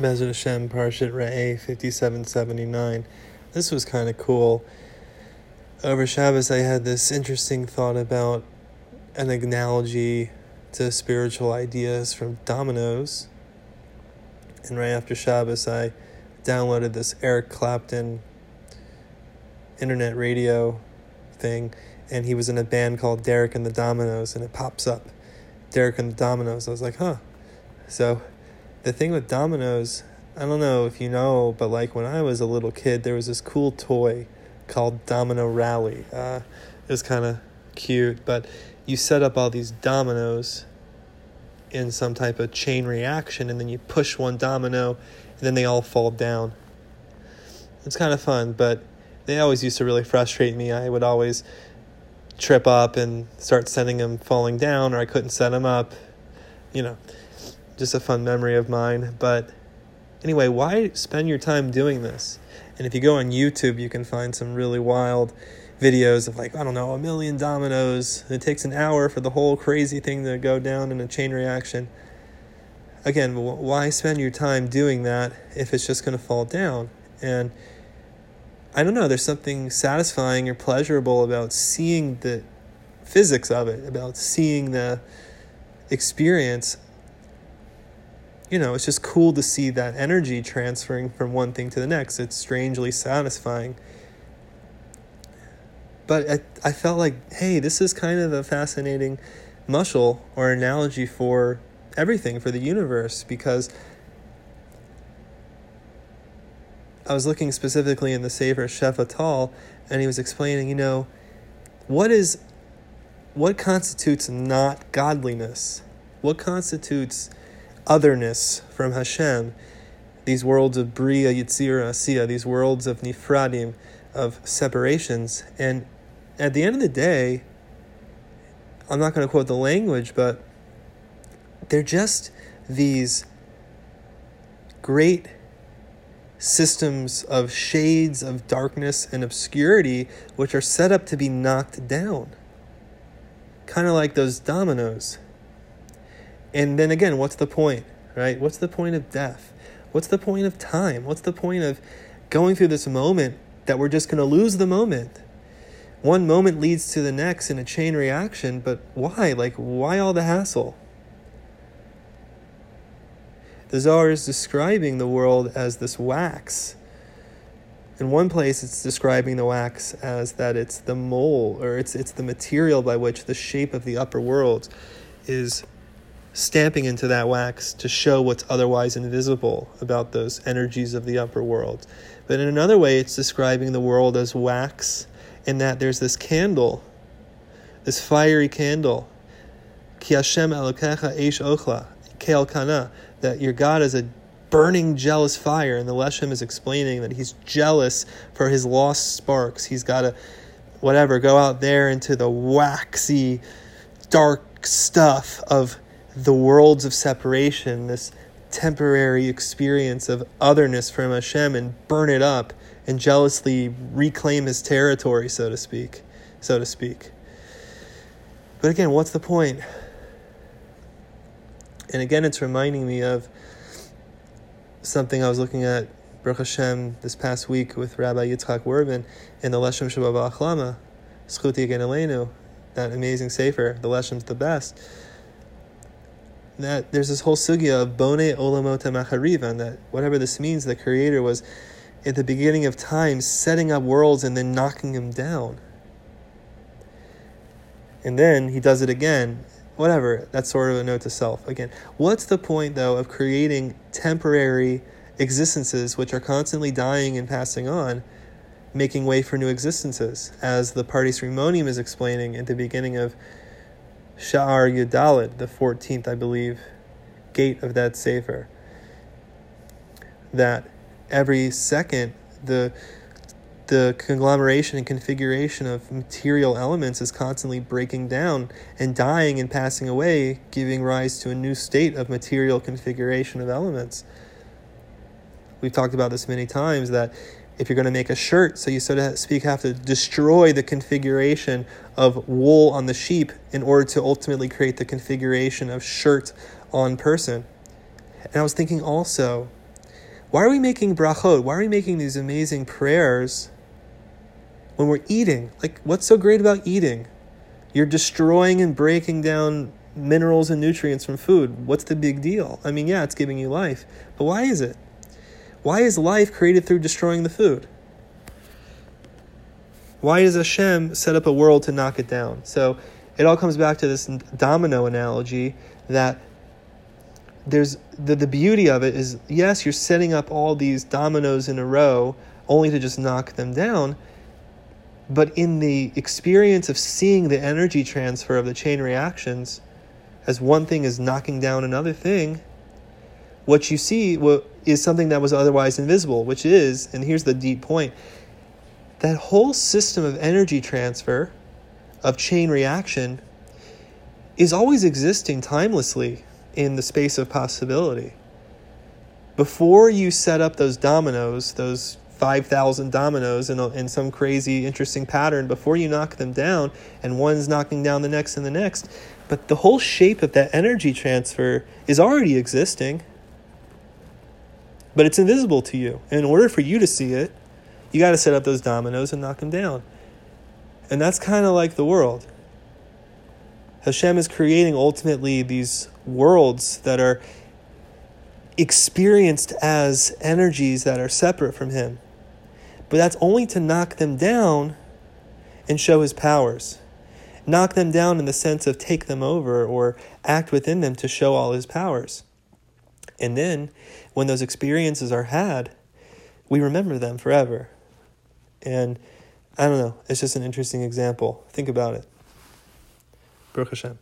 Bezrat Hashem Parshat Re'eh 5779. This was kind of cool. Over Shabbos, I had this interesting thought about an analogy to spiritual ideas from Dominos. And right after Shabbos, I downloaded this Eric Clapton internet radio thing, and he was in a band called Derek and the Dominos, and it pops up Derek and the Dominoes. I was like, huh. So the thing with dominoes, I don't know if you know, but like when I was a little kid, there was this cool toy called Domino Rally. Uh, it was kind of cute, but you set up all these dominoes in some type of chain reaction, and then you push one domino, and then they all fall down. It's kind of fun, but they always used to really frustrate me. I would always trip up and start sending them falling down, or I couldn't set them up. You know, just a fun memory of mine. But anyway, why spend your time doing this? And if you go on YouTube, you can find some really wild videos of like, I don't know, a million dominoes. It takes an hour for the whole crazy thing to go down in a chain reaction. Again, why spend your time doing that if it's just going to fall down? And I don't know, there's something satisfying or pleasurable about seeing the physics of it, about seeing the experience you know, it's just cool to see that energy transferring from one thing to the next. It's strangely satisfying. But I, I felt like, hey, this is kind of a fascinating muscle or analogy for everything, for the universe, because I was looking specifically in the Shefa Tal, and he was explaining, you know, what is what constitutes not godliness? What constitutes otherness from Hashem, these worlds of Bria, Yitzira, Asiya, these worlds of Nifradim, of separations. And at the end of the day, I'm not going to quote the language, but they're just these great systems of shades of darkness and obscurity which are set up to be knocked down. Kind of like those dominoes. And then again, what's the point, right? What's the point of death? What's the point of time? What's the point of going through this moment that we're just going to lose the moment? One moment leads to the next in a chain reaction, but why? Like, why all the hassle? The Zohar is describing the world as this wax. In one place, it's describing the wax as that it's the mole, or it's, it's the material by which the shape of the upper world is stamping into that wax to show what's otherwise invisible about those energies of the upper world. But in another way, it's describing the world as wax, in that there's this candle, this fiery candle, ki Hashem elokecha eish ochla, keal kana, that your God is a burning jealous fire, and the Leshem is explaining that he's jealous for his lost sparks. He's got to, whatever, go out there into the waxy, dark stuff of the worlds of separation, this temporary experience of otherness from Hashem, and burn it up and jealously reclaim his territory, so to speak, so to speak. But again, what's the point? And again, it's reminding me of something I was looking at Baruch Hashem this past week with Rabbi Yitzchak Werben in the Leshem Shevo V'Achlama, Schuti Elenu, that amazing sefer. The Leshem's the best that there's this whole sugya of bone olamot macharivan, that whatever this means, the creator was at the beginning of time setting up worlds and then knocking them down. And then he does it again. Whatever, that's sort of a note to self. Again, what's the point though of creating temporary existences which are constantly dying and passing on, making way for new existences? As the Pardes Rimonim is explaining at the beginning of Sha'ar Yudalit, the 14th, I believe, gate of that Sefer. That every second, the the conglomeration and configuration of material elements is constantly breaking down and dying and passing away, giving rise to a new state of material configuration of elements. We've talked about this many times that if you're going to make a shirt, so you so to speak have to destroy the configuration of wool on the sheep in order to ultimately create the configuration of shirt on person. And I was thinking also Why are we making brachot? Why are we making these amazing prayers when we're eating? Like, what's so great about eating? You're destroying and breaking down minerals and nutrients from food. What's the big deal? I mean, yeah, it's giving you life, but why is it? Why is life created through destroying the food? Why does Hashem set up a world to knock it down? So it all comes back to this domino analogy that there's the, the beauty of it is yes, you're setting up all these dominoes in a row only to just knock them down. But in the experience of seeing the energy transfer of the chain reactions, as one thing is knocking down another thing, what you see is something that was otherwise invisible, which is, and here's the deep point that whole system of energy transfer, of chain reaction, is always existing timelessly in the space of possibility. Before you set up those dominoes, those 5,000 dominoes in, a, in some crazy, interesting pattern, before you knock them down, and one's knocking down the next and the next, but the whole shape of that energy transfer is already existing, but it's invisible to you. And in order for you to see it, you got to set up those dominoes and knock them down. And that's kind of like the world. Hashem is creating ultimately these worlds that are experienced as energies that are separate from Him. But that's only to knock them down and show His powers. Knock them down in the sense of take them over or act within them to show all His powers. And then, when those experiences are had, we remember them forever. And I don't know, it's just an interesting example. Think about it. Baruch Hashem.